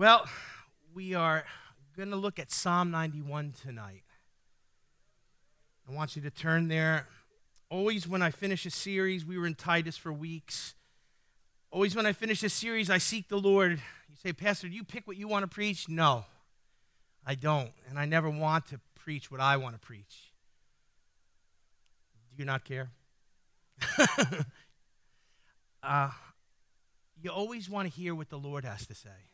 Well, we are going to look at Psalm 91 tonight. I want you to turn there. Always, when I finish a series, we were in Titus for weeks. Always, when I finish a series, I seek the Lord. You say, Pastor, do you pick what you want to preach? No, I don't. And I never want to preach what I want to preach. Do you not care? uh, you always want to hear what the Lord has to say.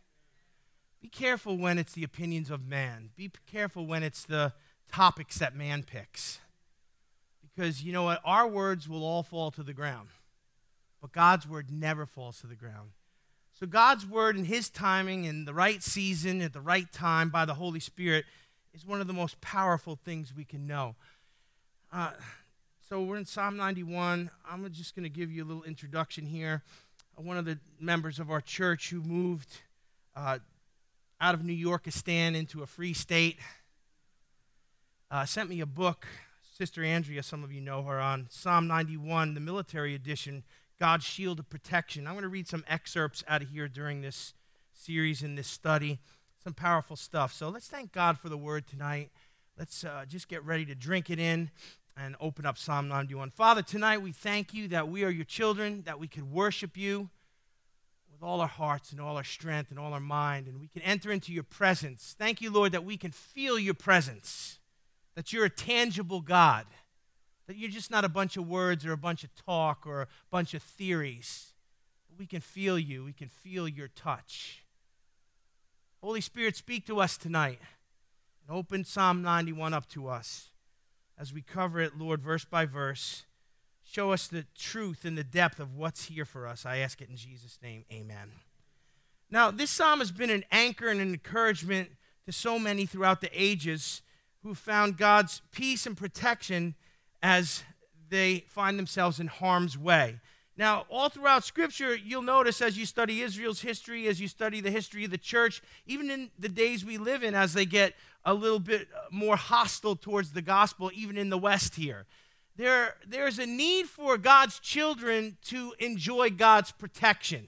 Be careful when it's the opinions of man. Be careful when it's the topics that man picks. Because you know what? Our words will all fall to the ground, but God's word never falls to the ground. So, God's word in His timing, in the right season, at the right time, by the Holy Spirit, is one of the most powerful things we can know. Uh, so, we're in Psalm 91. I'm just going to give you a little introduction here. One of the members of our church who moved uh, out of New Yorkistan into a free state uh, sent me a book. Sister Andrea, some of you know her, on Psalm 91, the military edition, God's Shield of Protection. I'm going to read some excerpts out of here during this series and this study. Some powerful stuff. So let's thank God for the word tonight. Let's uh, just get ready to drink it in and open up Psalm 91. Father, tonight we thank you that we are your children, that we could worship you with all our hearts and all our strength and all our mind, and we can enter into your presence. Thank you, Lord, that we can feel your presence, that you're a tangible God, that you're just not a bunch of words or a bunch of talk or a bunch of theories. We can feel you, we can feel your touch. Holy Spirit, speak to us tonight and open Psalm 91 up to us as we cover it, Lord, verse by verse. Show us the truth and the depth of what's here for us. I ask it in Jesus' name. Amen. Now, this psalm has been an anchor and an encouragement to so many throughout the ages who found God's peace and protection as they find themselves in harm's way. Now, all throughout Scripture, you'll notice as you study Israel's history, as you study the history of the church, even in the days we live in, as they get a little bit more hostile towards the gospel, even in the West here, there, there's a need for God's children to enjoy God's protection.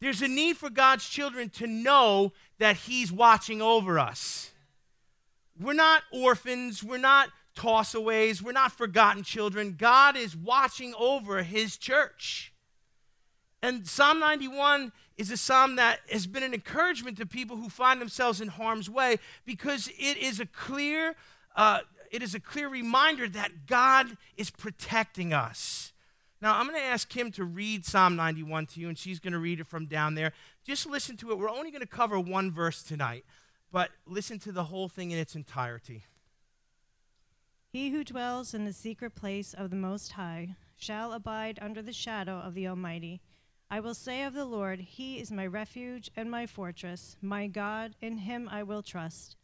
There's a need for God's children to know that He's watching over us. We're not orphans, we're not tossaways. We're not forgotten children. God is watching over his church. And Psalm 91 is a psalm that has been an encouragement to people who find themselves in harm's way because it is a clear, uh, it is a clear reminder that God is protecting us. Now, I'm going to ask Kim to read Psalm 91 to you, and she's going to read it from down there. Just listen to it. We're only going to cover one verse tonight, but listen to the whole thing in its entirety. He who dwells in the secret place of the Most High shall abide under the shadow of the Almighty. I will say of the Lord, He is my refuge and my fortress, my God, in Him I will trust.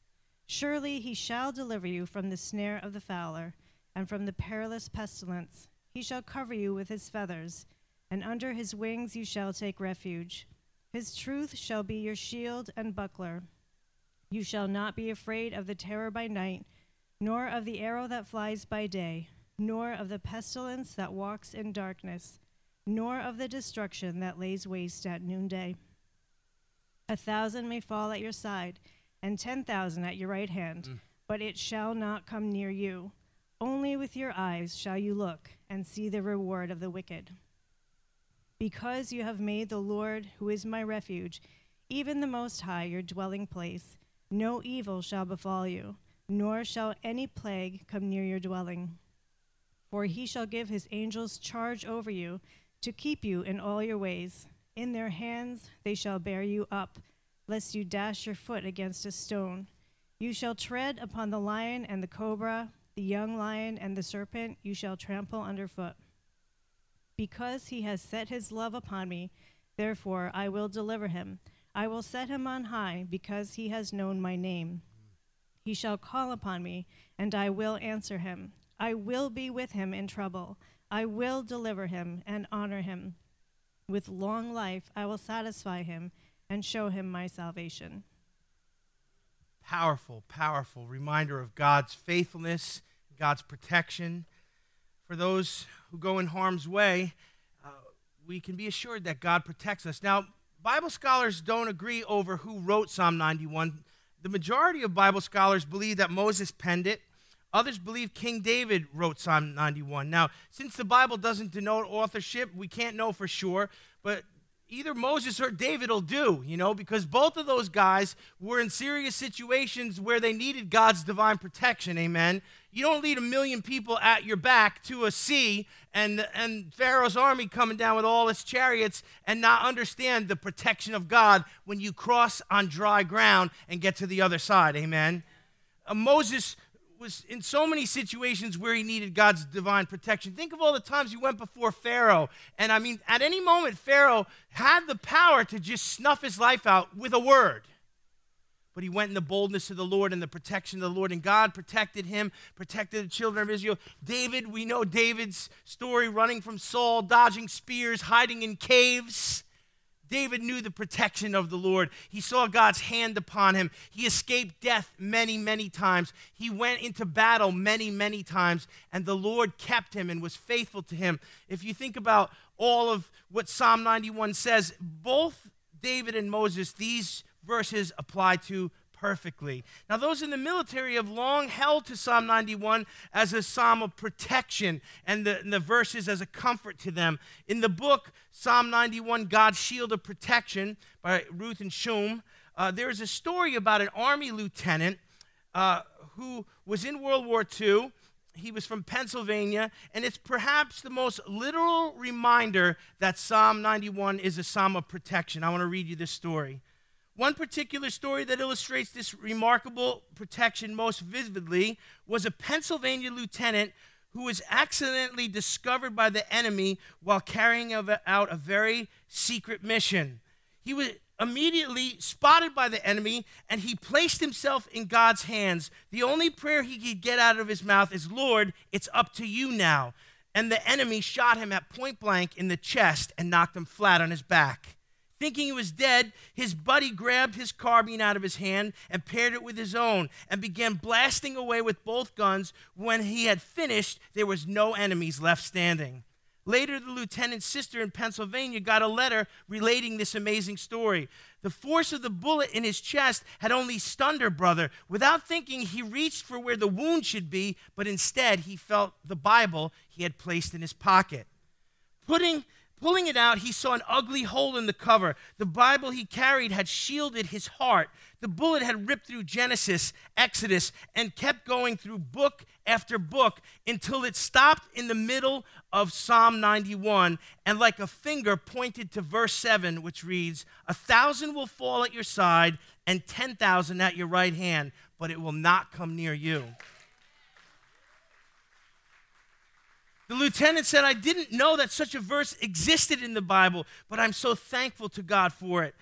Surely He shall deliver you from the snare of the fowler and from the perilous pestilence. He shall cover you with His feathers, and under His wings you shall take refuge. His truth shall be your shield and buckler. You shall not be afraid of the terror by night nor of the arrow that flies by day, nor of the pestilence that walks in darkness, nor of the destruction that lays waste at noonday. A thousand may fall at your side, and ten thousand at your right hand, mm. but it shall not come near you. Only with your eyes shall you look and see the reward of the wicked. Because you have made the Lord, who is my refuge, even the Most High, your dwelling place, no evil shall befall you nor shall any plague come near your dwelling. For he shall give his angels charge over you to keep you in all your ways. In their hands they shall bear you up, lest you dash your foot against a stone. You shall tread upon the lion and the cobra, the young lion and the serpent you shall trample underfoot. Because he has set his love upon me, therefore I will deliver him. I will set him on high, because he has known my name. He shall call upon me, and I will answer him. I will be with him in trouble. I will deliver him and honor him. With long life I will satisfy him and show him my salvation. Powerful, powerful reminder of God's faithfulness, God's protection. For those who go in harm's way, uh, we can be assured that God protects us. Now, Bible scholars don't agree over who wrote Psalm 91. The majority of Bible scholars believe that Moses penned it. Others believe King David wrote Psalm 91. Now, since the Bible doesn't denote authorship, we can't know for sure, but either Moses or David will do, you know, because both of those guys were in serious situations where they needed God's divine protection. Amen. You don't lead a million people at your back to a sea and, and Pharaoh's army coming down with all its chariots and not understand the protection of God when you cross on dry ground and get to the other side. Amen. Uh, Moses was in so many situations where he needed God's divine protection. Think of all the times he went before Pharaoh. And I mean, at any moment, Pharaoh had the power to just snuff his life out with a word. But he went in the boldness of the Lord and the protection of the Lord. And God protected him, protected the children of Israel. David, we know David's story running from Saul, dodging spears, hiding in caves. David knew the protection of the Lord. He saw God's hand upon him. He escaped death many, many times. He went into battle many, many times, and the Lord kept him and was faithful to him. If you think about all of what Psalm 91 says, both David and Moses, these verses apply to perfectly. Now, those in the military have long held to Psalm 91 as a psalm of protection and the, and the verses as a comfort to them. In the book, Psalm 91, God's Shield of Protection by Ruth and Schum, uh, there is a story about an army lieutenant uh, who was in World War II. He was from Pennsylvania, and it's perhaps the most literal reminder that Psalm 91 is a psalm of protection. I want to read you this story. One particular story that illustrates this remarkable protection most vividly was a Pennsylvania lieutenant who was accidentally discovered by the enemy while carrying out a very secret mission. He was immediately spotted by the enemy and he placed himself in God's hands. The only prayer he could get out of his mouth is, Lord, it's up to you now. And the enemy shot him at point blank in the chest and knocked him flat on his back. Thinking he was dead, his buddy grabbed his carbine out of his hand and paired it with his own and began blasting away with both guns. When he had finished, there was no enemies left standing. Later, the lieutenant's sister in Pennsylvania got a letter relating this amazing story. The force of the bullet in his chest had only stunned her brother. Without thinking, he reached for where the wound should be, but instead he felt the Bible he had placed in his pocket. Putting Pulling it out, he saw an ugly hole in the cover. The Bible he carried had shielded his heart. The bullet had ripped through Genesis, Exodus, and kept going through book after book until it stopped in the middle of Psalm 91 and, like a finger, pointed to verse 7, which reads, A thousand will fall at your side and 10,000 at your right hand, but it will not come near you. The lieutenant said, I didn't know that such a verse existed in the Bible, but I'm so thankful to God for it.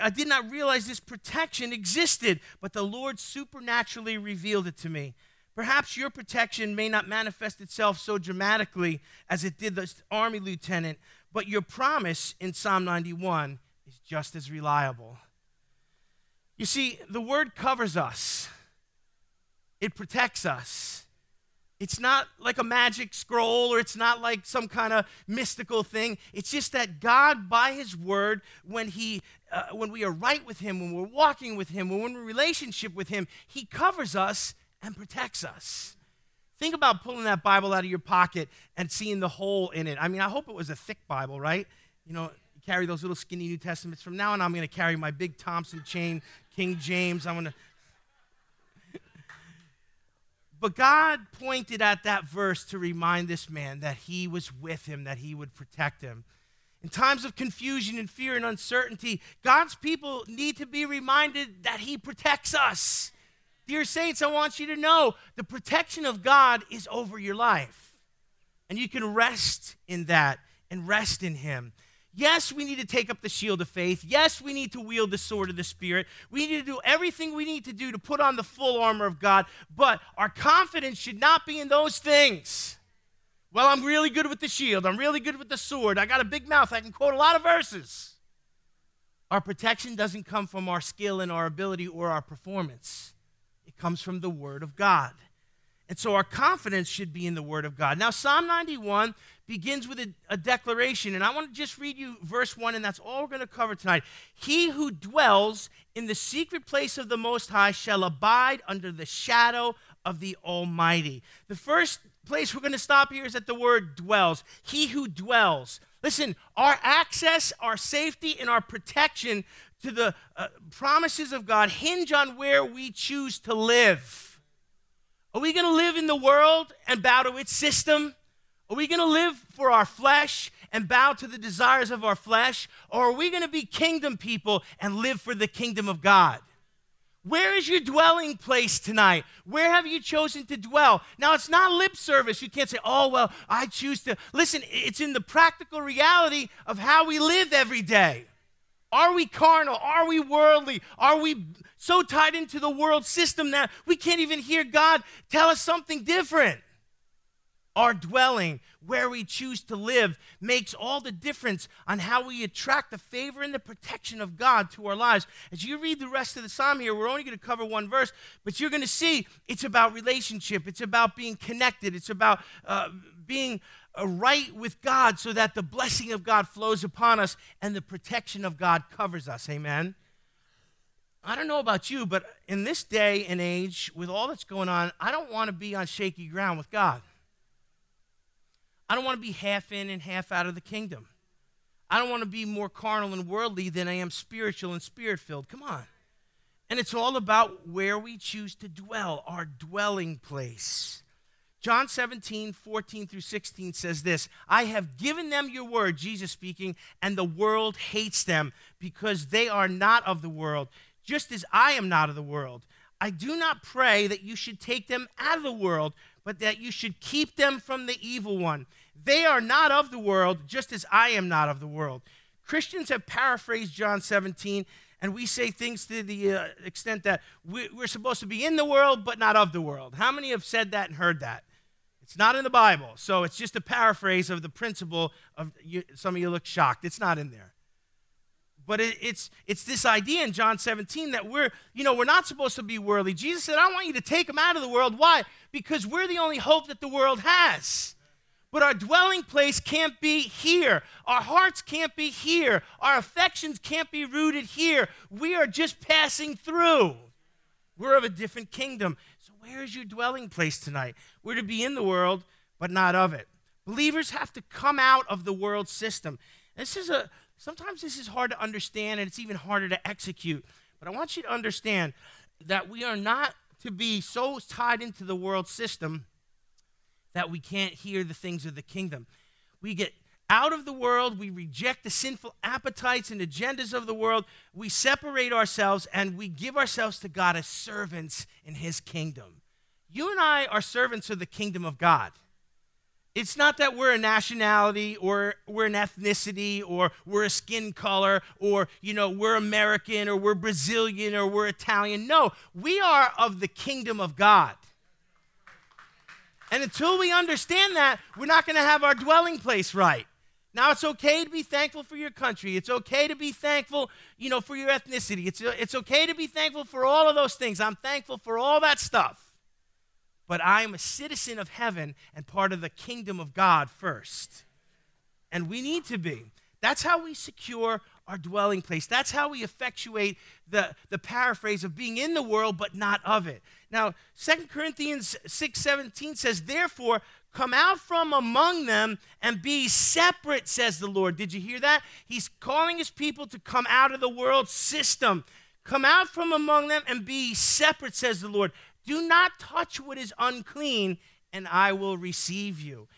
I did not realize this protection existed, but the Lord supernaturally revealed it to me. Perhaps your protection may not manifest itself so dramatically as it did the army lieutenant, but your promise in Psalm 91 is just as reliable. You see, the word covers us, it protects us. It's not like a magic scroll or it's not like some kind of mystical thing. It's just that God, by His Word, when, he, uh, when we are right with Him, when we're walking with Him, when we're in relationship with Him, He covers us and protects us. Think about pulling that Bible out of your pocket and seeing the hole in it. I mean, I hope it was a thick Bible, right? You know, carry those little skinny New Testaments. From now on, I'm going to carry my big Thompson chain, King James. I'm going to but God pointed at that verse to remind this man that he was with him, that he would protect him. In times of confusion and fear and uncertainty, God's people need to be reminded that he protects us. Dear saints, I want you to know the protection of God is over your life. And you can rest in that and rest in him. Yes, we need to take up the shield of faith. Yes, we need to wield the sword of the Spirit. We need to do everything we need to do to put on the full armor of God. But our confidence should not be in those things. Well, I'm really good with the shield. I'm really good with the sword. I got a big mouth. I can quote a lot of verses. Our protection doesn't come from our skill and our ability or our performance, it comes from the Word of God. And so our confidence should be in the Word of God. Now, Psalm 91 begins with a, a, declaration, and I want to just read you verse 1, and that's all we're going to cover tonight. He who dwells in the secret place of the Most High shall abide under the shadow of the Almighty. The first place we're going to stop here is at the word dwells. He who dwells. Listen, our access, our safety, and our protection to the uh, promises of God hinge on where we choose to live. Are we going to live in the world and bow to its system? Are we going to live for our flesh and bow to the desires of our flesh? Or are we going to be kingdom people and live for the kingdom of God? Where is your dwelling place tonight? Where have you chosen to dwell? Now, it's not lip service. You can't say, oh, well, I choose to. Listen, it's in the practical reality of how we live every day. Are we carnal? Are we worldly? Are we so tied into the world system that we can't even hear God tell us something different? Our dwelling, where we choose to live, makes all the difference on how we attract the favor and the protection of God to our lives. As you read the rest of the psalm here, we're only going to cover one verse, but you're going to see it's about relationship, it's about being connected, it's about uh, being right with God so that the blessing of God flows upon us and the protection of God covers us. Amen. I don't know about you, but in this day and age, with all that's going on, I don't want to be on shaky ground with God. I don't want to be half in and half out of the kingdom. I don't want to be more carnal and worldly than I am spiritual and spirit filled. Come on. And it's all about where we choose to dwell, our dwelling place. John 17, 14 through 16 says this I have given them your word, Jesus speaking, and the world hates them because they are not of the world, just as I am not of the world. I do not pray that you should take them out of the world, but that you should keep them from the evil one. They are not of the world, just as I am not of the world. Christians have paraphrased John 17, and we say things to the uh, extent that we, we're supposed to be in the world, but not of the world. How many have said that and heard that? It's not in the Bible, so it's just a paraphrase of the principle of you, some of you look shocked. It's not in there. But it, it's, it's this idea in John 17 that we're, you know, we're not supposed to be worldly. Jesus said, I want you to take them out of the world. Why? Because we're the only hope that the world has. But our dwelling place can't be here. Our hearts can't be here. Our affections can't be rooted here. We are just passing through. We're of a different kingdom. Where is your dwelling place tonight? We're to be in the world, but not of it. Believers have to come out of the world system. This is a sometimes this is hard to understand and it's even harder to execute. But I want you to understand that we are not to be so tied into the world system that we can't hear the things of the kingdom. We get out of the world, we reject the sinful appetites and agendas of the world, we separate ourselves, and we give ourselves to God as servants in His kingdom. You and I are servants of the kingdom of God. It's not that we're a nationality or we're an ethnicity or we're a skin color or, you know, we're American or we're Brazilian or we're Italian. No, we are of the kingdom of God. And until we understand that, we're not going to have our dwelling place right. Now, it's okay to be thankful for your country. It's okay to be thankful, you know, for your ethnicity. It's, it's okay to be thankful for all of those things. I'm thankful for all that stuff. But I am a citizen of heaven and part of the kingdom of God first. And we need to be. That's how we secure our dwelling place. That's how we effectuate the, the paraphrase of being in the world but not of it. Now, Second Corinthians 6:17 says, Therefore, come out from among them and be separate, says the Lord. Did you hear that? He's calling his people to come out of the world system. Come out from among them and be separate, says the Lord. Do not touch what is unclean, and I will receive you.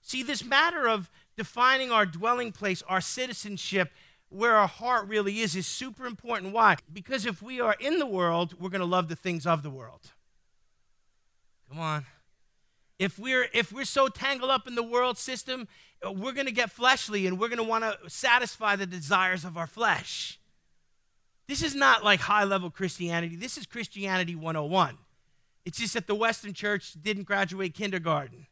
See, this matter of defining our dwelling place, our citizenship, where our heart really is, is super important. Why? Because if we are in the world, we're going to love the things of the world. Come on. If we're if we're so tangled up in the world system, uh, we're going to get fleshly and we're going to want to satisfy the desires of our flesh. This is not like high level Christianity. This is Christianity 101. It's just that the Western church didn't graduate kindergarten.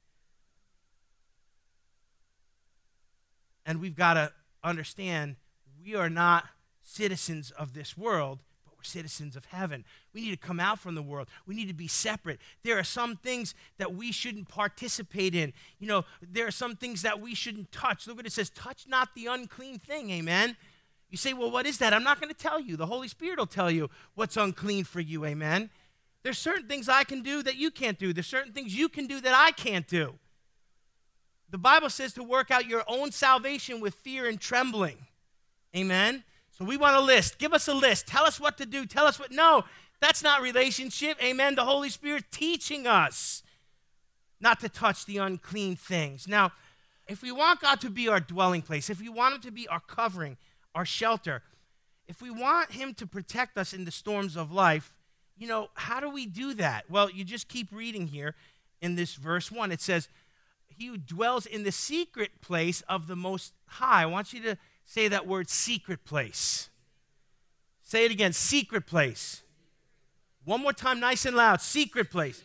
And we've got to understand we are not citizens of this world, we're citizens of heaven. We need to come out from the world. We need to be separate. There are some things that we shouldn't participate in. You know, there are some things that we shouldn't touch. Look what it says touch not the unclean thing. Amen. You say, well, what is that? I'm not going to tell you. The Holy Spirit will tell you what's unclean for you. Amen. There's certain things I can do that you can't do. There's certain things you can do that I can't do. The Bible says to work out your own salvation with fear and trembling. Amen. So we want a list. Give us a list. Tell us what to do. Tell us what. No, that's not relationship. Amen. The Holy Spirit teaching us not to touch the unclean things. Now, if we want God to be our dwelling place, if we want Him to be our covering, our shelter, if we want Him to protect us in the storms of life, you know, how do we do that? Well, you just keep reading here in this verse 1. It says, He who dwells in the secret place of the Most High. I want you to say that word secret place. Say it again secret place. One more time, nice and loud secret place.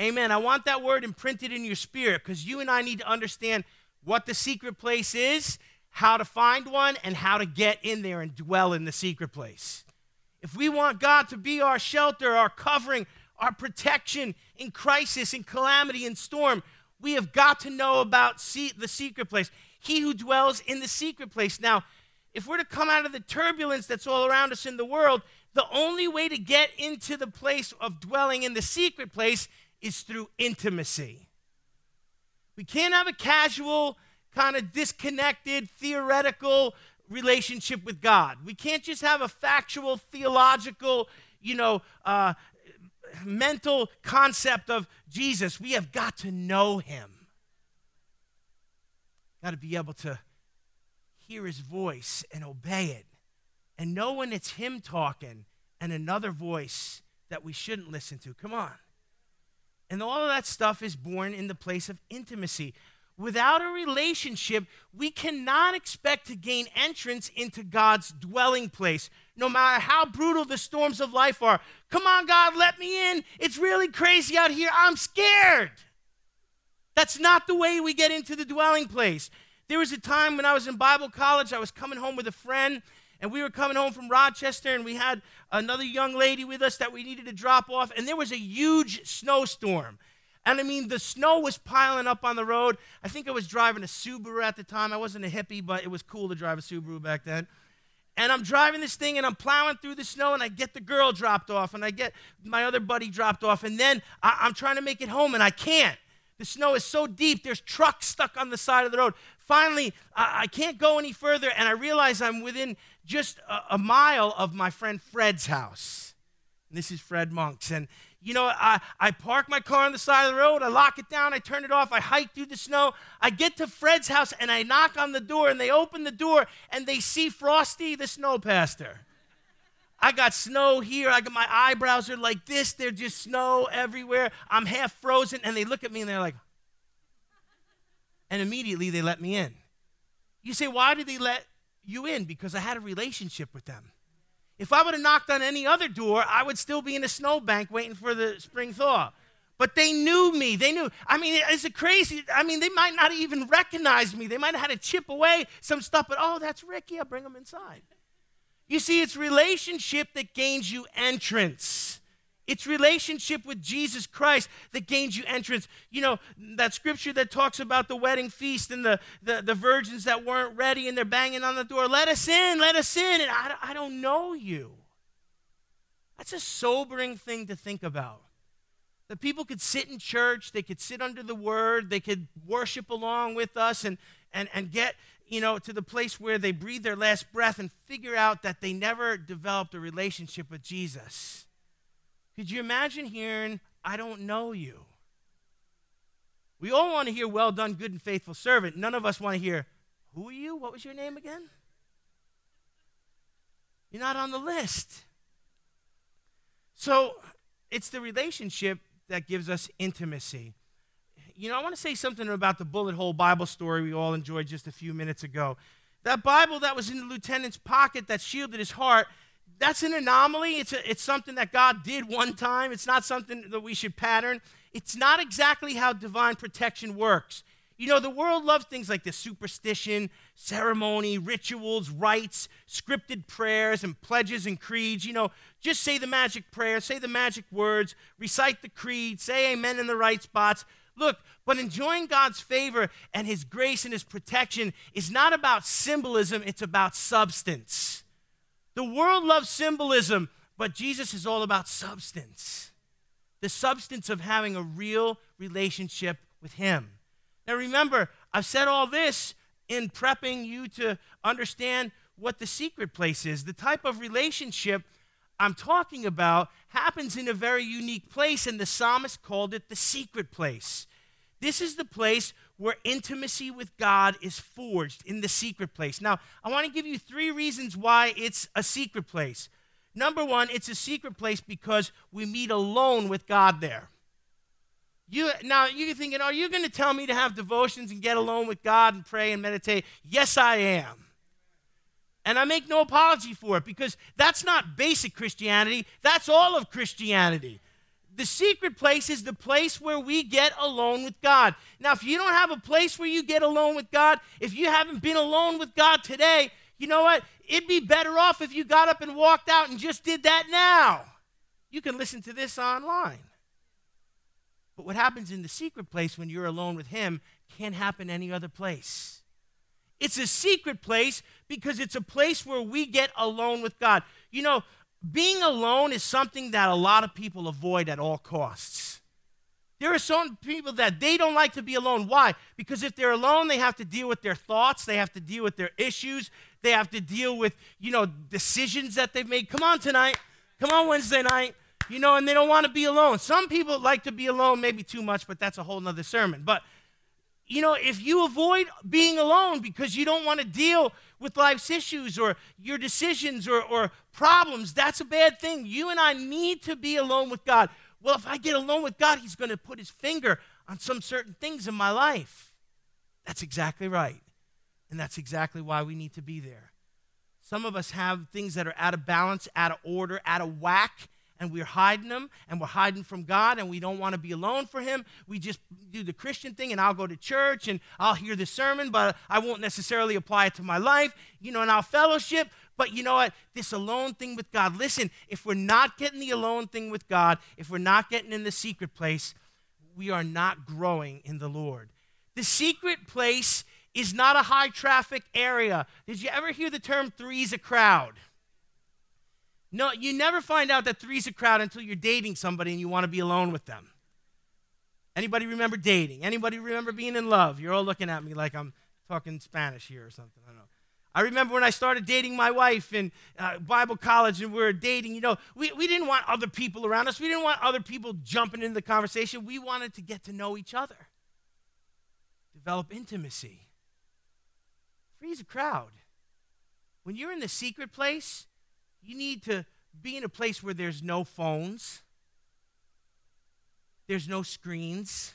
Amen. I want that word imprinted in your spirit because you and I need to understand what the secret place is, how to find one, and how to get in there and dwell in the secret place. If we want God to be our shelter, our covering, our protection in crisis, in calamity, in storm, we have got to know about the secret place he who dwells in the secret place. Now, if we're to come out of the turbulence that's all around us in the world, the only way to get into the place of dwelling in the secret place is through intimacy. We can't have a casual, kind of disconnected, theoretical relationship with God. We can't just have a factual, theological, you know, uh, mental concept of Jesus. We have got to know him. Got to be able to hear his voice and obey it and know when it's him talking and another voice that we shouldn't listen to. Come on. And all of that stuff is born in the place of intimacy. Without a relationship, we cannot expect to gain entrance into God's dwelling place, no matter how brutal the storms of life are. Come on, God, let me in. It's really crazy out here. I'm scared. That's not the way we get into the dwelling place. There was a time when I was in Bible college, I was coming home with a friend, and we were coming home from Rochester, and we had another young lady with us that we needed to drop off, and there was a huge snowstorm. And I mean, the snow was piling up on the road. I think I was driving a Subaru at the time. I wasn't a hippie, but it was cool to drive a Subaru back then. And I'm driving this thing and I'm plowing through the snow and I get the girl dropped off and I get my other buddy dropped off. And then I, am trying to make it home and I can't. The snow is so deep, there's trucks stuck on the side of the road. Finally, I, I can't go any further, and I realize I'm within just a, a mile of my friend Fred's house. And this is Fred Monks. And you know, I, I park my car on the side of the road, I lock it down, I turn it off, I hike through the snow. I get to Fred's house and I knock on the door, and they open the door and they see Frosty, the snow pastor. I got snow here. I got my eyebrows are like this. They're just snow everywhere. I'm half frozen. And they look at me and they're like, and immediately they let me in. You say, why did they let you in? Because I had a relationship with them. If I would have knocked on any other door, I would still be in a snowbank waiting for the spring thaw. But they knew me. They knew. I mean, it's a crazy. I mean, they might not even recognize me. They might have had to chip away some stuff, but oh, that's Ricky. I'll bring him inside. You see, it's relationship that gains you entrance. It's relationship with Jesus Christ that gains you entrance. You know, that scripture that talks about the wedding feast and the, the, the virgins that weren't ready and they're banging on the door, let us in, let us in. And I, I don't know you. That's a sobering thing to think about. That people could sit in church, they could sit under the word, they could worship along with us and, and, and get you know, to the place where they breathe their last breath and figure out that they never developed a relationship with Jesus. Could you imagine hearing, I don't know you? We all want to hear, well done, good and faithful servant. None of us want to hear, who are you? What was your name again? You're not on the list. So it's the relationship that gives us intimacy you know, I want to say something about the bullet hole Bible story we all enjoyed just a few minutes ago. That Bible that was in the lieutenant's pocket that shielded his heart, that's an anomaly. It's, a, it's something that God did one time. It's not something that we should pattern. It's not exactly how divine protection works. You know, the world loves things like this superstition, ceremony, rituals, rites, scripted prayers, and pledges and creeds. You know, just say the magic prayer, say the magic words, recite the creed, say amen in the right spots. Look, but enjoying God's favor and His grace and His protection is not about symbolism, it's about substance. The world loves symbolism, but Jesus is all about substance the substance of having a real relationship with Him. Now, remember, I've said all this in prepping you to understand what the secret place is. The type of relationship I'm talking about happens in a very unique place, and the psalmist called it the secret place. This is the place where intimacy with God is forged in the secret place. Now, I want to give you three reasons why it's a secret place. Number one, it's a secret place because we meet alone with God there. You, now, you're thinking, are you going to tell me to have devotions and get alone with God and pray and meditate? Yes, I am. And I make no apology for it because that's not basic Christianity, that's all of Christianity. The secret place is the place where we get alone with God. Now, if you don't have a place where you get alone with God, if you haven't been alone with God today, you know what? It'd be better off if you got up and walked out and just did that now. You can listen to this online. But what happens in the secret place when you're alone with Him can't happen any other place. It's a secret place because it's a place where we get alone with God. You know, being alone is something that a lot of people avoid at all costs. There are some people that they don't like to be alone. Why? Because if they're alone, they have to deal with their thoughts, they have to deal with their issues, they have to deal with, you know, decisions that they've made. Come on tonight. Come on Wednesday night. You know, and they don't want to be alone. Some people like to be alone, maybe too much, but that's a whole nother sermon. But you know, if you avoid being alone because you don't want to deal with life's issues or your decisions or, or problems, that's a bad thing. You and I need to be alone with God. Well, if I get alone with God, He's going to put His finger on some certain things in my life. That's exactly right. And that's exactly why we need to be there. Some of us have things that are out of balance, out of order, out of whack, and we're hiding them and we're hiding from God and we don't want to be alone for Him. We just do the Christian thing and I'll go to church and I'll hear the sermon, but I won't necessarily apply it to my life, you know, and I'll fellowship. But you know what? This alone thing with God, listen, if we're not getting the alone thing with God, if we're not getting in the secret place, we are not growing in the Lord. The secret place is not a high traffic area. Did you ever hear the term three's a crowd? No, you never find out that three's a crowd until you're dating somebody and you want to be alone with them. Anybody remember dating? Anybody remember being in love? You're all looking at me like I'm talking Spanish here or something. I don't know. I remember when I started dating my wife in uh, Bible college and we were dating, you know, we, we didn't want other people around us. We didn't want other people jumping into the conversation. We wanted to get to know each other, develop intimacy. Three's a crowd. When you're in the secret place, you need to be in a place where there's no phones, there's no screens,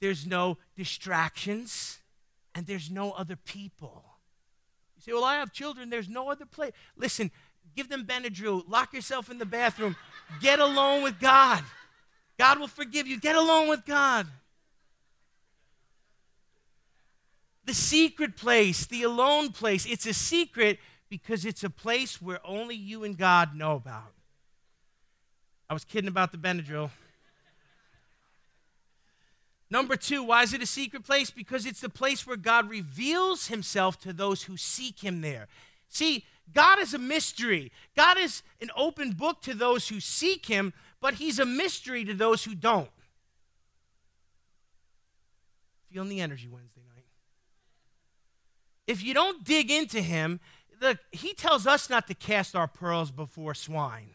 there's no distractions, and there's no other people. You say, Well, I have children, there's no other place. Listen, give them Benadryl, lock yourself in the bathroom, get alone with God. God will forgive you. Get alone with God. The secret place, the alone place, it's a secret because it's a place where only you and God know about. I was kidding about the Benadryl. Number two, why is it a secret place? Because it's the place where God reveals himself to those who seek him there. See, God is a mystery. God is an open book to those who seek him, but he's a mystery to those who don't. Feeling the energy Wednesday night. If you don't dig into him, the, he tells us not to cast our pearls before swine.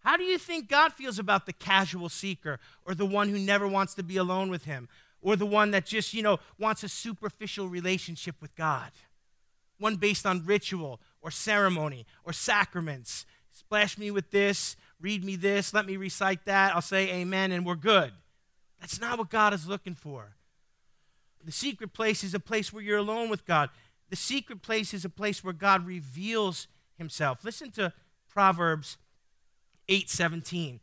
How do you think God feels about the casual seeker or the one who never wants to be alone with him or the one that just, you know, wants a superficial relationship with God? One based on ritual or ceremony or sacraments. Splash me with this, read me this, let me recite that, I'll say amen, and we're good. That's not what God is looking for. The secret place is a place where you're alone with God. The secret place is a place where God reveals himself. Listen to Proverbs 8:17.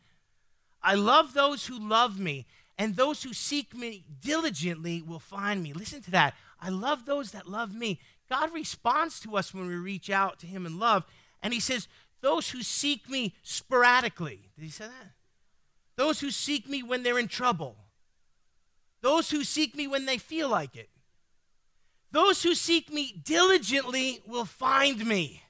I love those who love me, and those who seek me diligently will find me. Listen to that. I love those that love me. God responds to us when we reach out to him in love, and he says, Those who seek me sporadically. Did he say that? Those who seek me when they're in trouble. Those who seek me when they feel like it. Those who seek me diligently will find me.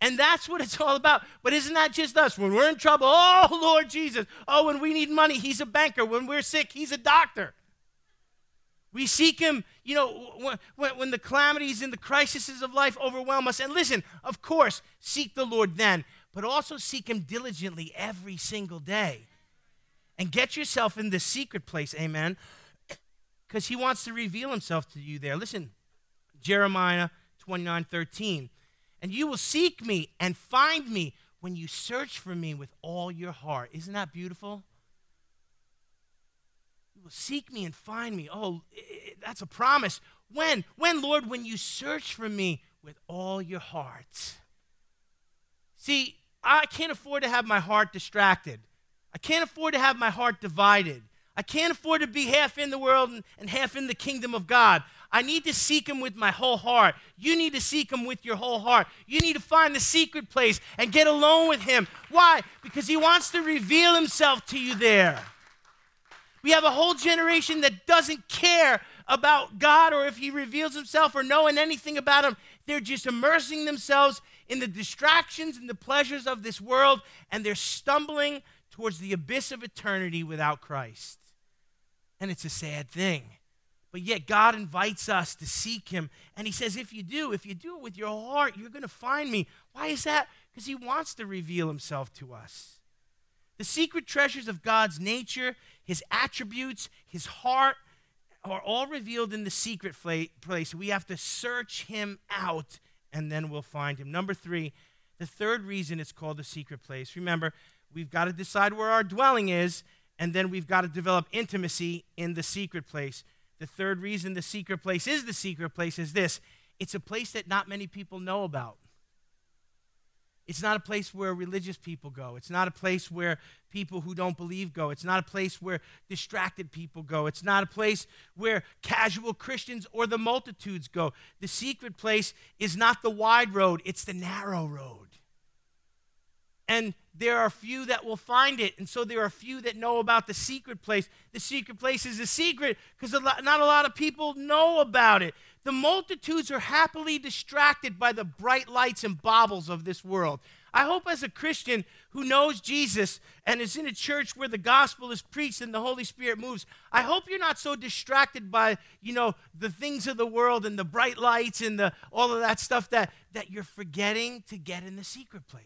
And that's what it's all about. But isn't that just us? When we're in trouble, oh, Lord Jesus. Oh, when we need money, He's a banker. When we're sick, He's a doctor. We seek Him, you know, when, when the calamities and the crises of life overwhelm us. And listen, of course, seek the Lord then, but also seek Him diligently every single day. And get yourself in the secret place, amen, because He wants to reveal Himself to you there. Listen, Jeremiah 29 13. And you will seek me and find me when you search for me with all your heart. Isn't that beautiful? You will seek me and find me. Oh, that's a promise. When? When, Lord? When you search for me with all your heart. See, I can't afford to have my heart distracted. I can't afford to have my heart divided. I can't afford to be half in the world and, and half in the kingdom of God. I need to seek him with my whole heart. You need to seek him with your whole heart. You need to find the secret place and get alone with him. Why? Because he wants to reveal himself to you there. We have a whole generation that doesn't care about God or if he reveals himself or knowing anything about him. They're just immersing themselves in the distractions and the pleasures of this world, and they're stumbling towards the abyss of eternity without Christ. And it's a sad thing. But yet, God invites us to seek Him. And He says, if you do, if you do it with your heart, you're going to find me. Why is that? Because He wants to reveal Himself to us. The secret treasures of God's nature, His attributes, His heart, are all revealed in the secret place. We have to search Him out, and then we'll find Him. Number three, the third reason it's called the secret place. Remember, we've got to decide where our dwelling is, and then we've got to develop intimacy in the secret place. The third reason the secret place is the secret place is this it's a place that not many people know about. It's not a place where religious people go. It's not a place where people who don't believe go. It's not a place where distracted people go. It's not a place where casual Christians or the multitudes go. The secret place is not the wide road, it's the narrow road. And there are few that will find it. And so there are few that know about the secret place. The secret place is a secret because not a lot of people know about it. The multitudes are happily distracted by the bright lights and baubles of this world. I hope, as a Christian who knows Jesus and is in a church where the gospel is preached and the Holy Spirit moves, I hope you're not so distracted by, you know, the things of the world and the bright lights and the, all of that stuff that, that you're forgetting to get in the secret place.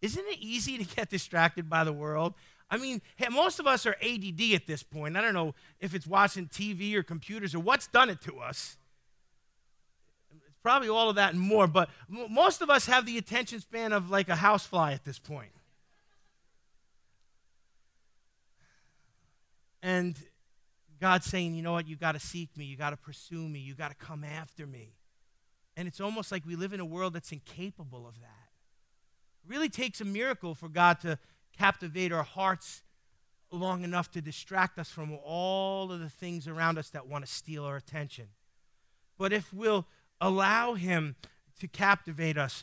Isn't it easy to get distracted by the world? I mean, most of us are ADD at this point. I don't know if it's watching TV or computers or what's done it to us. It's probably all of that and more, but most of us have the attention span of like a housefly at this point. And God's saying, you know what, you got to seek me, you got to pursue me, you got to come after me. And it's almost like we live in a world that's incapable of that really takes a miracle for God to captivate our hearts long enough to distract us from all of the things around us that want to steal our attention. But if we'll allow Him to captivate us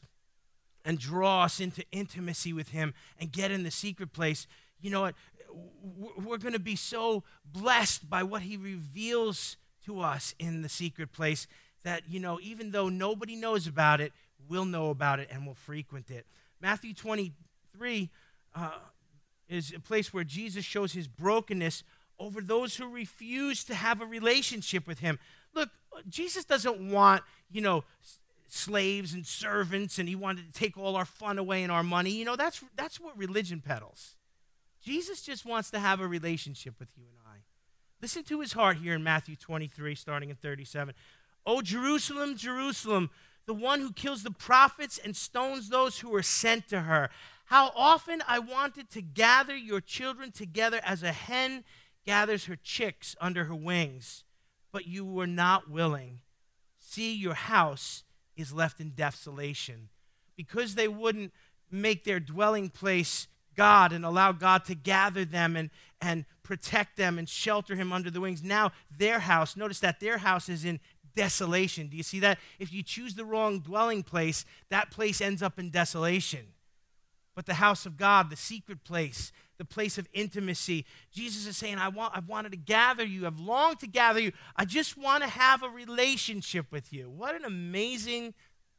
and draw us into intimacy with Him and get in the secret place, you know what? We're going to be so blessed by what He reveals to us in the secret place that, you know, even though nobody knows about it, we'll know about it and we'll frequent it. Matthew 23 uh, is a place where Jesus shows his brokenness over those who refuse to have a relationship with him. Look, Jesus doesn't want, you know, slaves and servants and he wanted to take all our fun away and our money. You know, that's that's what religion peddles. Jesus just wants to have a relationship with you and I. Listen to his heart here in Matthew 23 starting in 37. Oh Jerusalem, Jerusalem, the one who kills the prophets and stones those who are sent to her. How often I wanted to gather your children together as a hen gathers her chicks under her wings, but you were not willing. See, your house is left in desolation. Because they wouldn't make their dwelling place God and allow God to gather them and, and protect them and shelter him under the wings. Now, their house, notice that their house is in desolation. Do you see that? If you choose the wrong dwelling place, that place ends up in desolation. But the house of God, the secret place, the place of intimacy. Jesus is saying, I want I've wanted to gather you. I've longed to gather you. I just want to have a relationship with you. What an amazing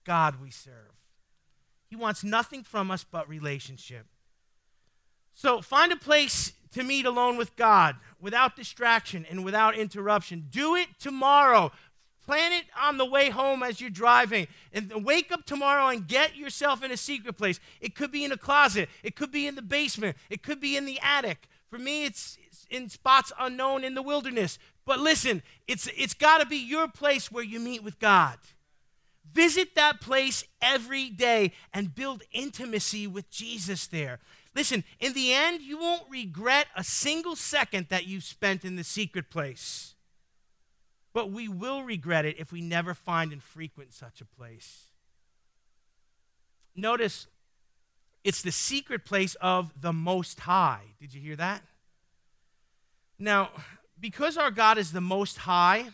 God we serve. He wants nothing from us but relationship. So find a place to meet alone with God without distraction and without interruption. Do it tomorrow. Plan it on the way home as you're driving. And wake up tomorrow and get yourself in a secret place. It could be in a closet, it could be in the basement, it could be in the attic. For me, it's in spots unknown in the wilderness. But listen, it's, it's got to be your place where you meet with God. Visit that place every day and build intimacy with Jesus there. Listen, in the end, you won't regret a single second that you've spent in the secret place. But we will regret it if we never find and frequent such a place. Notice it's the secret place of the Most High. Did you hear that? Now, because our God is the Most High,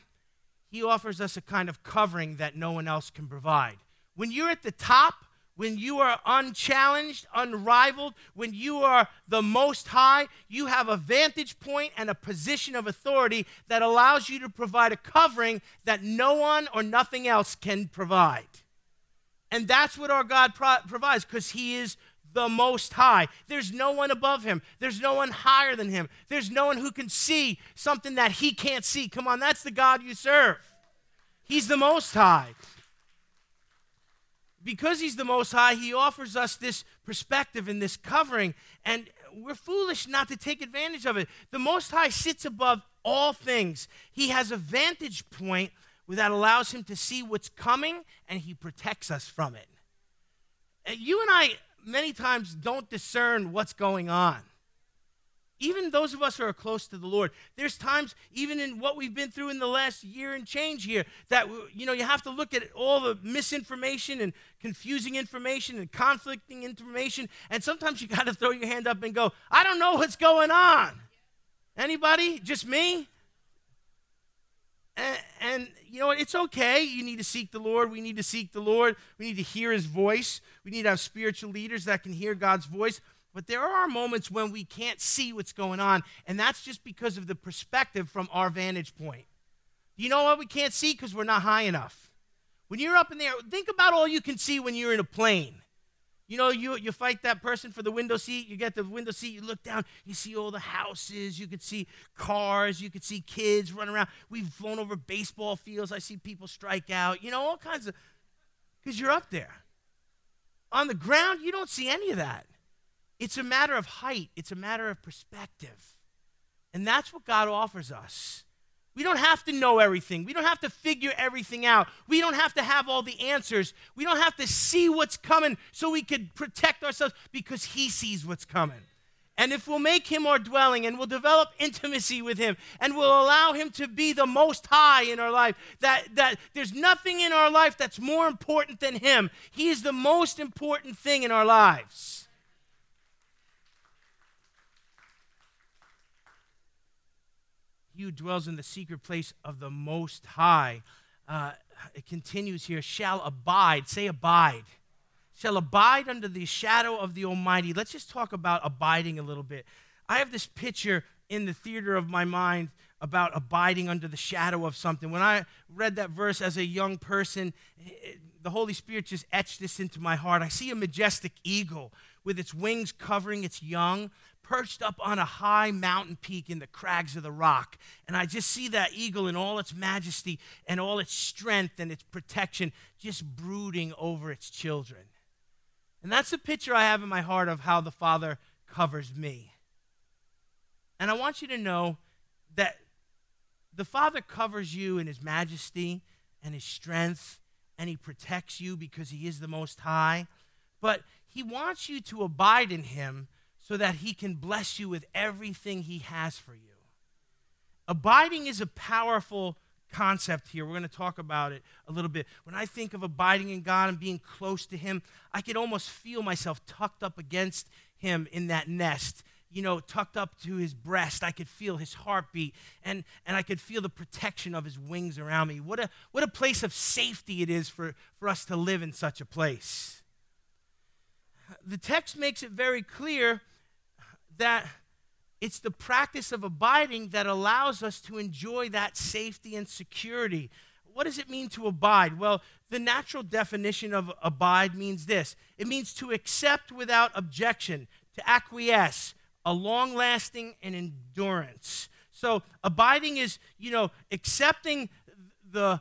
He offers us a kind of covering that no one else can provide. When you're at the top, when you are unchallenged, unrivaled, when you are the most high, you have a vantage point and a position of authority that allows you to provide a covering that no one or nothing else can provide. And that's what our God pro- provides because He is the most high. There's no one above Him, there's no one higher than Him, there's no one who can see something that He can't see. Come on, that's the God you serve. He's the most high because he's the most high, he offers us this perspective and this covering, and we're foolish not to take advantage of it. The most high sits above all things. He has a vantage point that allows him to see what's coming and he protects us from it. Uh, you and I many times don't discern what's going on even those of us who are close to the Lord, there's times, even in what we've been through in the last year and change here, that you know you have to look at all the misinformation and confusing information and conflicting information, and sometimes you got to throw your hand up and go, "I don't know what's going on." Anybody? Just me? And, and, you know it's okay. You need to seek the Lord. We need to seek the Lord. We need to hear His voice. We need to have spiritual leaders that can hear God's voice. But there are moments when we can't see what's going on, and that's just because of the perspective from our vantage point. You know what we can't see? Because we're not high enough. When you're up in the air, think about all you can see when you're in a plane. You know, you, you fight that person for the window seat, you get the window seat, you look down, you see all the houses, you could see cars, you could see kids running around. We've flown over baseball fields, I see people strike out, you know, all kinds of, because you're up there. On the ground, you don't see any of that. It's a matter of height, it's a matter of perspective. And that's what God offers us. We don't have to know everything. We don't have to figure everything out. We don't have to have all the answers. We don't have to see what's coming so we could protect ourselves because He sees what's coming. And if we'll make Him our dwelling and we'll develop intimacy with Him and we'll allow Him to be the most high in our life, that, that there's nothing in our life that's more important than Him. He is the most important thing in our lives. He who dwells in the secret place of the Most High. Uh, it continues here, shall abide. Say abide. Shall abide under the shadow of the Almighty. Let's just talk about abiding a little bit. I have this picture in the theater of my mind about abiding under the shadow of something. When I read that verse as a young person, it, the Holy Spirit just etched this into my heart. I see a majestic eagle with its wings covering its young, perched up on a high mountain peak in the crags of the rock. And I just see that eagle in all its majesty and all its strength and its protection just brooding over its children. And that's the picture I have in my heart of how the Father covers me. And I want you to know that the Father covers you in his majesty and his strength, and he protects you because he is the Most High. But he wants you to abide in him so that he can bless you with everything he has for you. Abiding is a powerful concept here. We're going to talk about it a little bit. When I think of abiding in God and being close to him, I could almost feel myself tucked up against him in that nest, you know, tucked up to his breast. I could feel his heartbeat and, and I could feel the protection of his wings around me. What a, what a place of safety it is for, for us to live in such a place. The text makes it very clear that it's the practice of abiding that allows us to enjoy that safety and security. What does it mean to abide? Well, the natural definition of abide means this it means to accept without objection, to acquiesce, a long lasting and endurance. So abiding is, you know, accepting the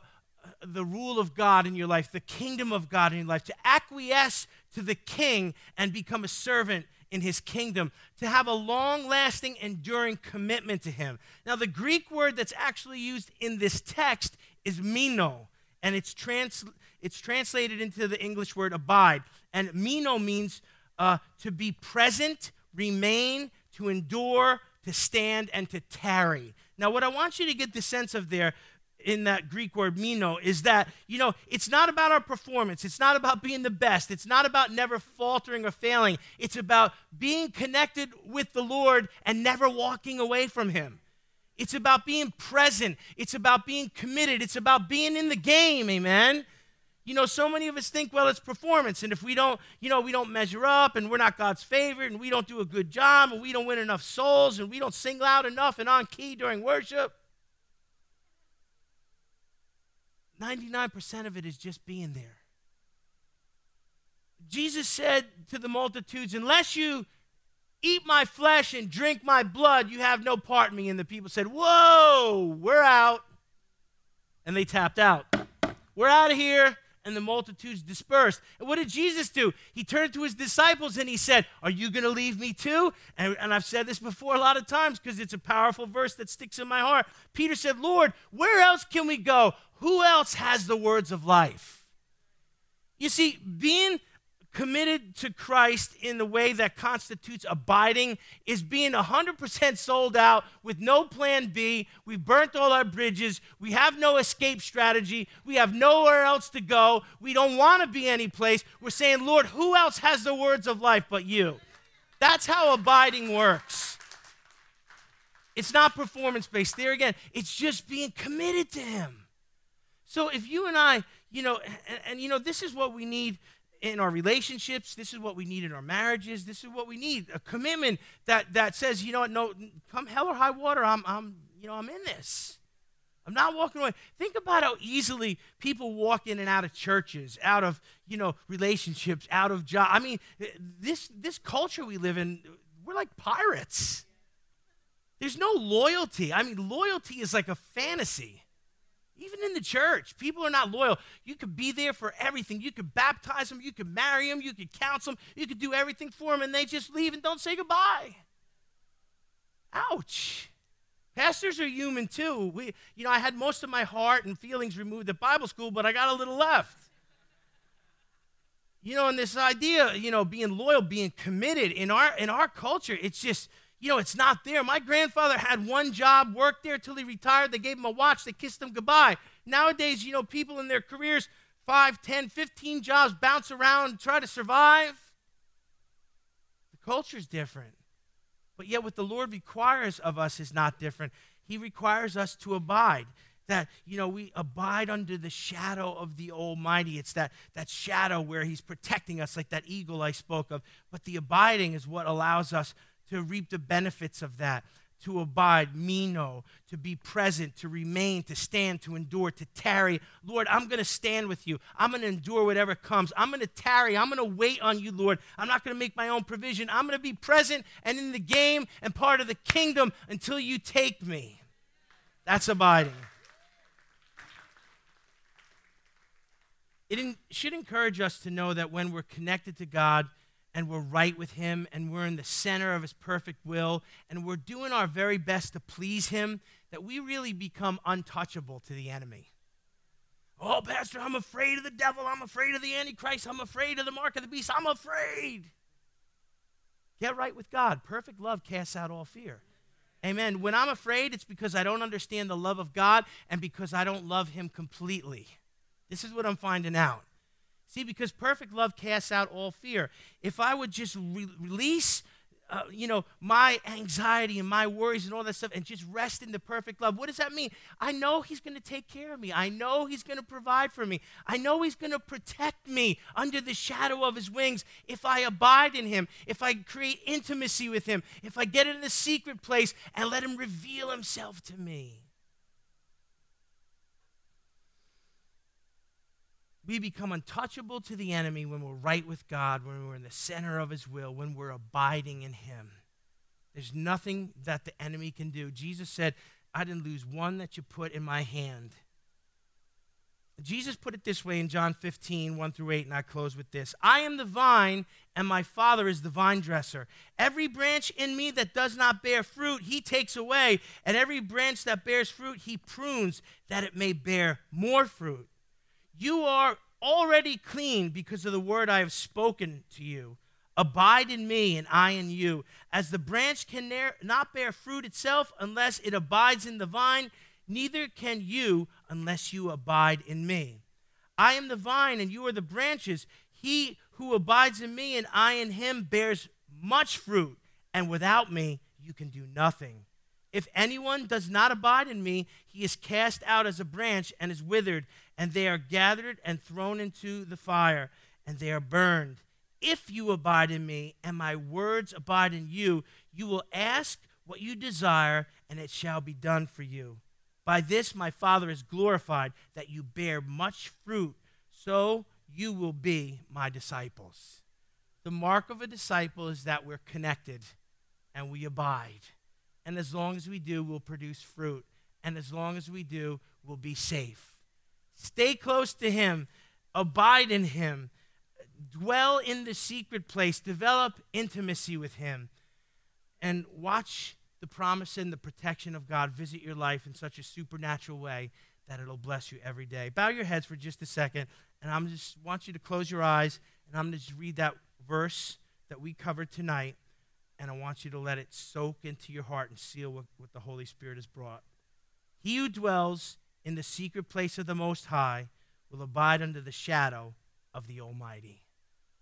the rule of God in your life, the kingdom of God in your life, to acquiesce to the king and become a servant in his kingdom, to have a long lasting, enduring commitment to him. Now, the Greek word that's actually used in this text is meno, and it's, trans- it's translated into the English word abide. And meno means uh, to be present, remain, to endure, to stand, and to tarry. Now, what I want you to get the sense of there in that Greek word meno is that, you know, it's not about our performance. It's not about being the best. It's not about never faltering or failing. It's about being connected with the Lord and never walking away from Him. It's about being present. It's about being committed. It's about being in the game, amen? You know, so many of us think, well, it's performance. And if we don't, you know, we don't measure up and we're not God's favorite and we don't do a good job and we don't win enough souls and we don't sing loud enough and on key during worship. 99% of it is just being there. Jesus said to the multitudes, Unless you eat my flesh and drink my blood, you have no part in me. And the people said, Whoa, we're out. And they tapped out. We're out of here and the multitudes dispersed. And what did Jesus do? He turned to his disciples and he said, Are you going to leave me too? And, and I've said this before a lot of times because it's a powerful verse that sticks in my heart. Peter said, Lord, where else can we go? Who else has the words of life? You see, being committed to Christ in the way that constitutes abiding is being 100% sold out with no plan B. We've burnt all our bridges. We have no escape strategy. We have nowhere else to go. We don't want to be any place. We're saying, Lord, who else has the words of life but you? That's how abiding works. It's not performance based. There again, it's just being committed to Him. So if you and I, you know, and, and you know, this is what we need in our relationships. This is what we need in our marriages. This is what we need a commitment that, that says, you know what, no, come hell or high water, I'm, I'm, you know, I'm in this. I'm not walking away. Think about how easily people walk in and out of churches, out of, you know, relationships, out of job. I mean, this, this culture we live in, we're like pirates. There's no loyalty. I mean, loyalty is like a fantasy. Even in the church, people are not loyal. You could be there for everything. You could baptize them, you could marry them, you could counsel them, you could do everything for them, and they just leave and don't say goodbye. Ouch. Pastors are human too. We, you know, I had most of my heart and feelings removed at Bible school, but I got a little left. You know, and this idea, you know, being loyal, being committed in our in our culture, it's just you know, it's not there. My grandfather had one job, worked there till he retired. They gave him a watch, they kissed him goodbye. Nowadays, you know, people in their careers, 5, 10, 15 jobs, bounce around, try to survive. The culture's different. But yet, what the Lord requires of us is not different. He requires us to abide. That, you know, we abide under the shadow of the Almighty. It's that, that shadow where He's protecting us, like that eagle I spoke of. But the abiding is what allows us to reap the benefits of that, to abide, meno, to be present, to remain, to stand, to endure, to tarry. Lord, I'm going to stand with you. I'm going to endure whatever comes. I'm going to tarry. I'm going to wait on you, Lord. I'm not going to make my own provision. I'm going to be present and in the game and part of the kingdom until you take me. That's abiding. It should encourage us to know that when we're connected to God, and we're right with Him and we're in the center of His perfect will and we're doing our very best to please Him, that we really become untouchable to the enemy. Oh, Pastor, I'm afraid of the devil. I'm afraid of the Antichrist. I'm afraid of the mark of the beast. I'm afraid. Get right with God. Perfect love casts out all fear. Amen. When I'm afraid, it's because I don't understand the love of God and because I don't love Him completely. This is what I'm finding out. See, because perfect love casts out all fear. If I would just re- release uh, you know, my anxiety and my worries and all that stuff and just rest in the perfect love. What does that mean? I know He's going to take care of me. I know He's going to provide for me. I know He's going to protect me under the shadow of His wings if I abide in Him, if I create intimacy with Him, if I get in the secret place and let Him reveal Himself to me. We become untouchable to the enemy when we're right with God, when we're in the center of his will, when we're abiding in him. There's nothing that the enemy can do. Jesus said, I didn't lose one that you put in my hand. Jesus put it this way in John 15, 1 through 8, and I close with this I am the vine, and my Father is the vine dresser. Every branch in me that does not bear fruit, he takes away, and every branch that bears fruit, he prunes, that it may bear more fruit. You are already clean because of the word I have spoken to you. Abide in me, and I in you. As the branch can not bear fruit itself unless it abides in the vine, neither can you unless you abide in me. I am the vine, and you are the branches. He who abides in me, and I in him, bears much fruit, and without me, you can do nothing. If anyone does not abide in me, he is cast out as a branch and is withered, and they are gathered and thrown into the fire, and they are burned. If you abide in me, and my words abide in you, you will ask what you desire, and it shall be done for you. By this my Father is glorified, that you bear much fruit, so you will be my disciples. The mark of a disciple is that we're connected and we abide. And as long as we do, we'll produce fruit. And as long as we do, we'll be safe. Stay close to Him, abide in Him, dwell in the secret place, develop intimacy with Him, and watch the promise and the protection of God. Visit your life in such a supernatural way that it'll bless you every day. Bow your heads for just a second, and I'm just want you to close your eyes, and I'm going to just read that verse that we covered tonight and I want you to let it soak into your heart and seal what, what the Holy Spirit has brought. He who dwells in the secret place of the Most High will abide under the shadow of the Almighty.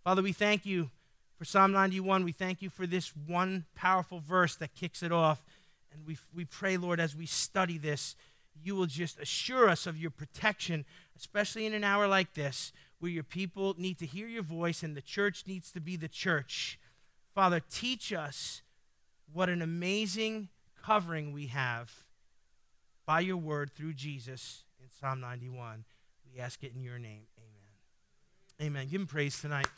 Father, we thank you for Psalm 91. We thank you for this one powerful verse that kicks it off. And we, we pray, Lord, as we study this, you will just assure us of your protection, especially in an hour like this, where your people need to hear your voice and the church needs to be the church Father, teach us what an amazing covering we have by your word through Jesus in Psalm 91. We ask it in your name. Amen. Amen. Give him praise tonight.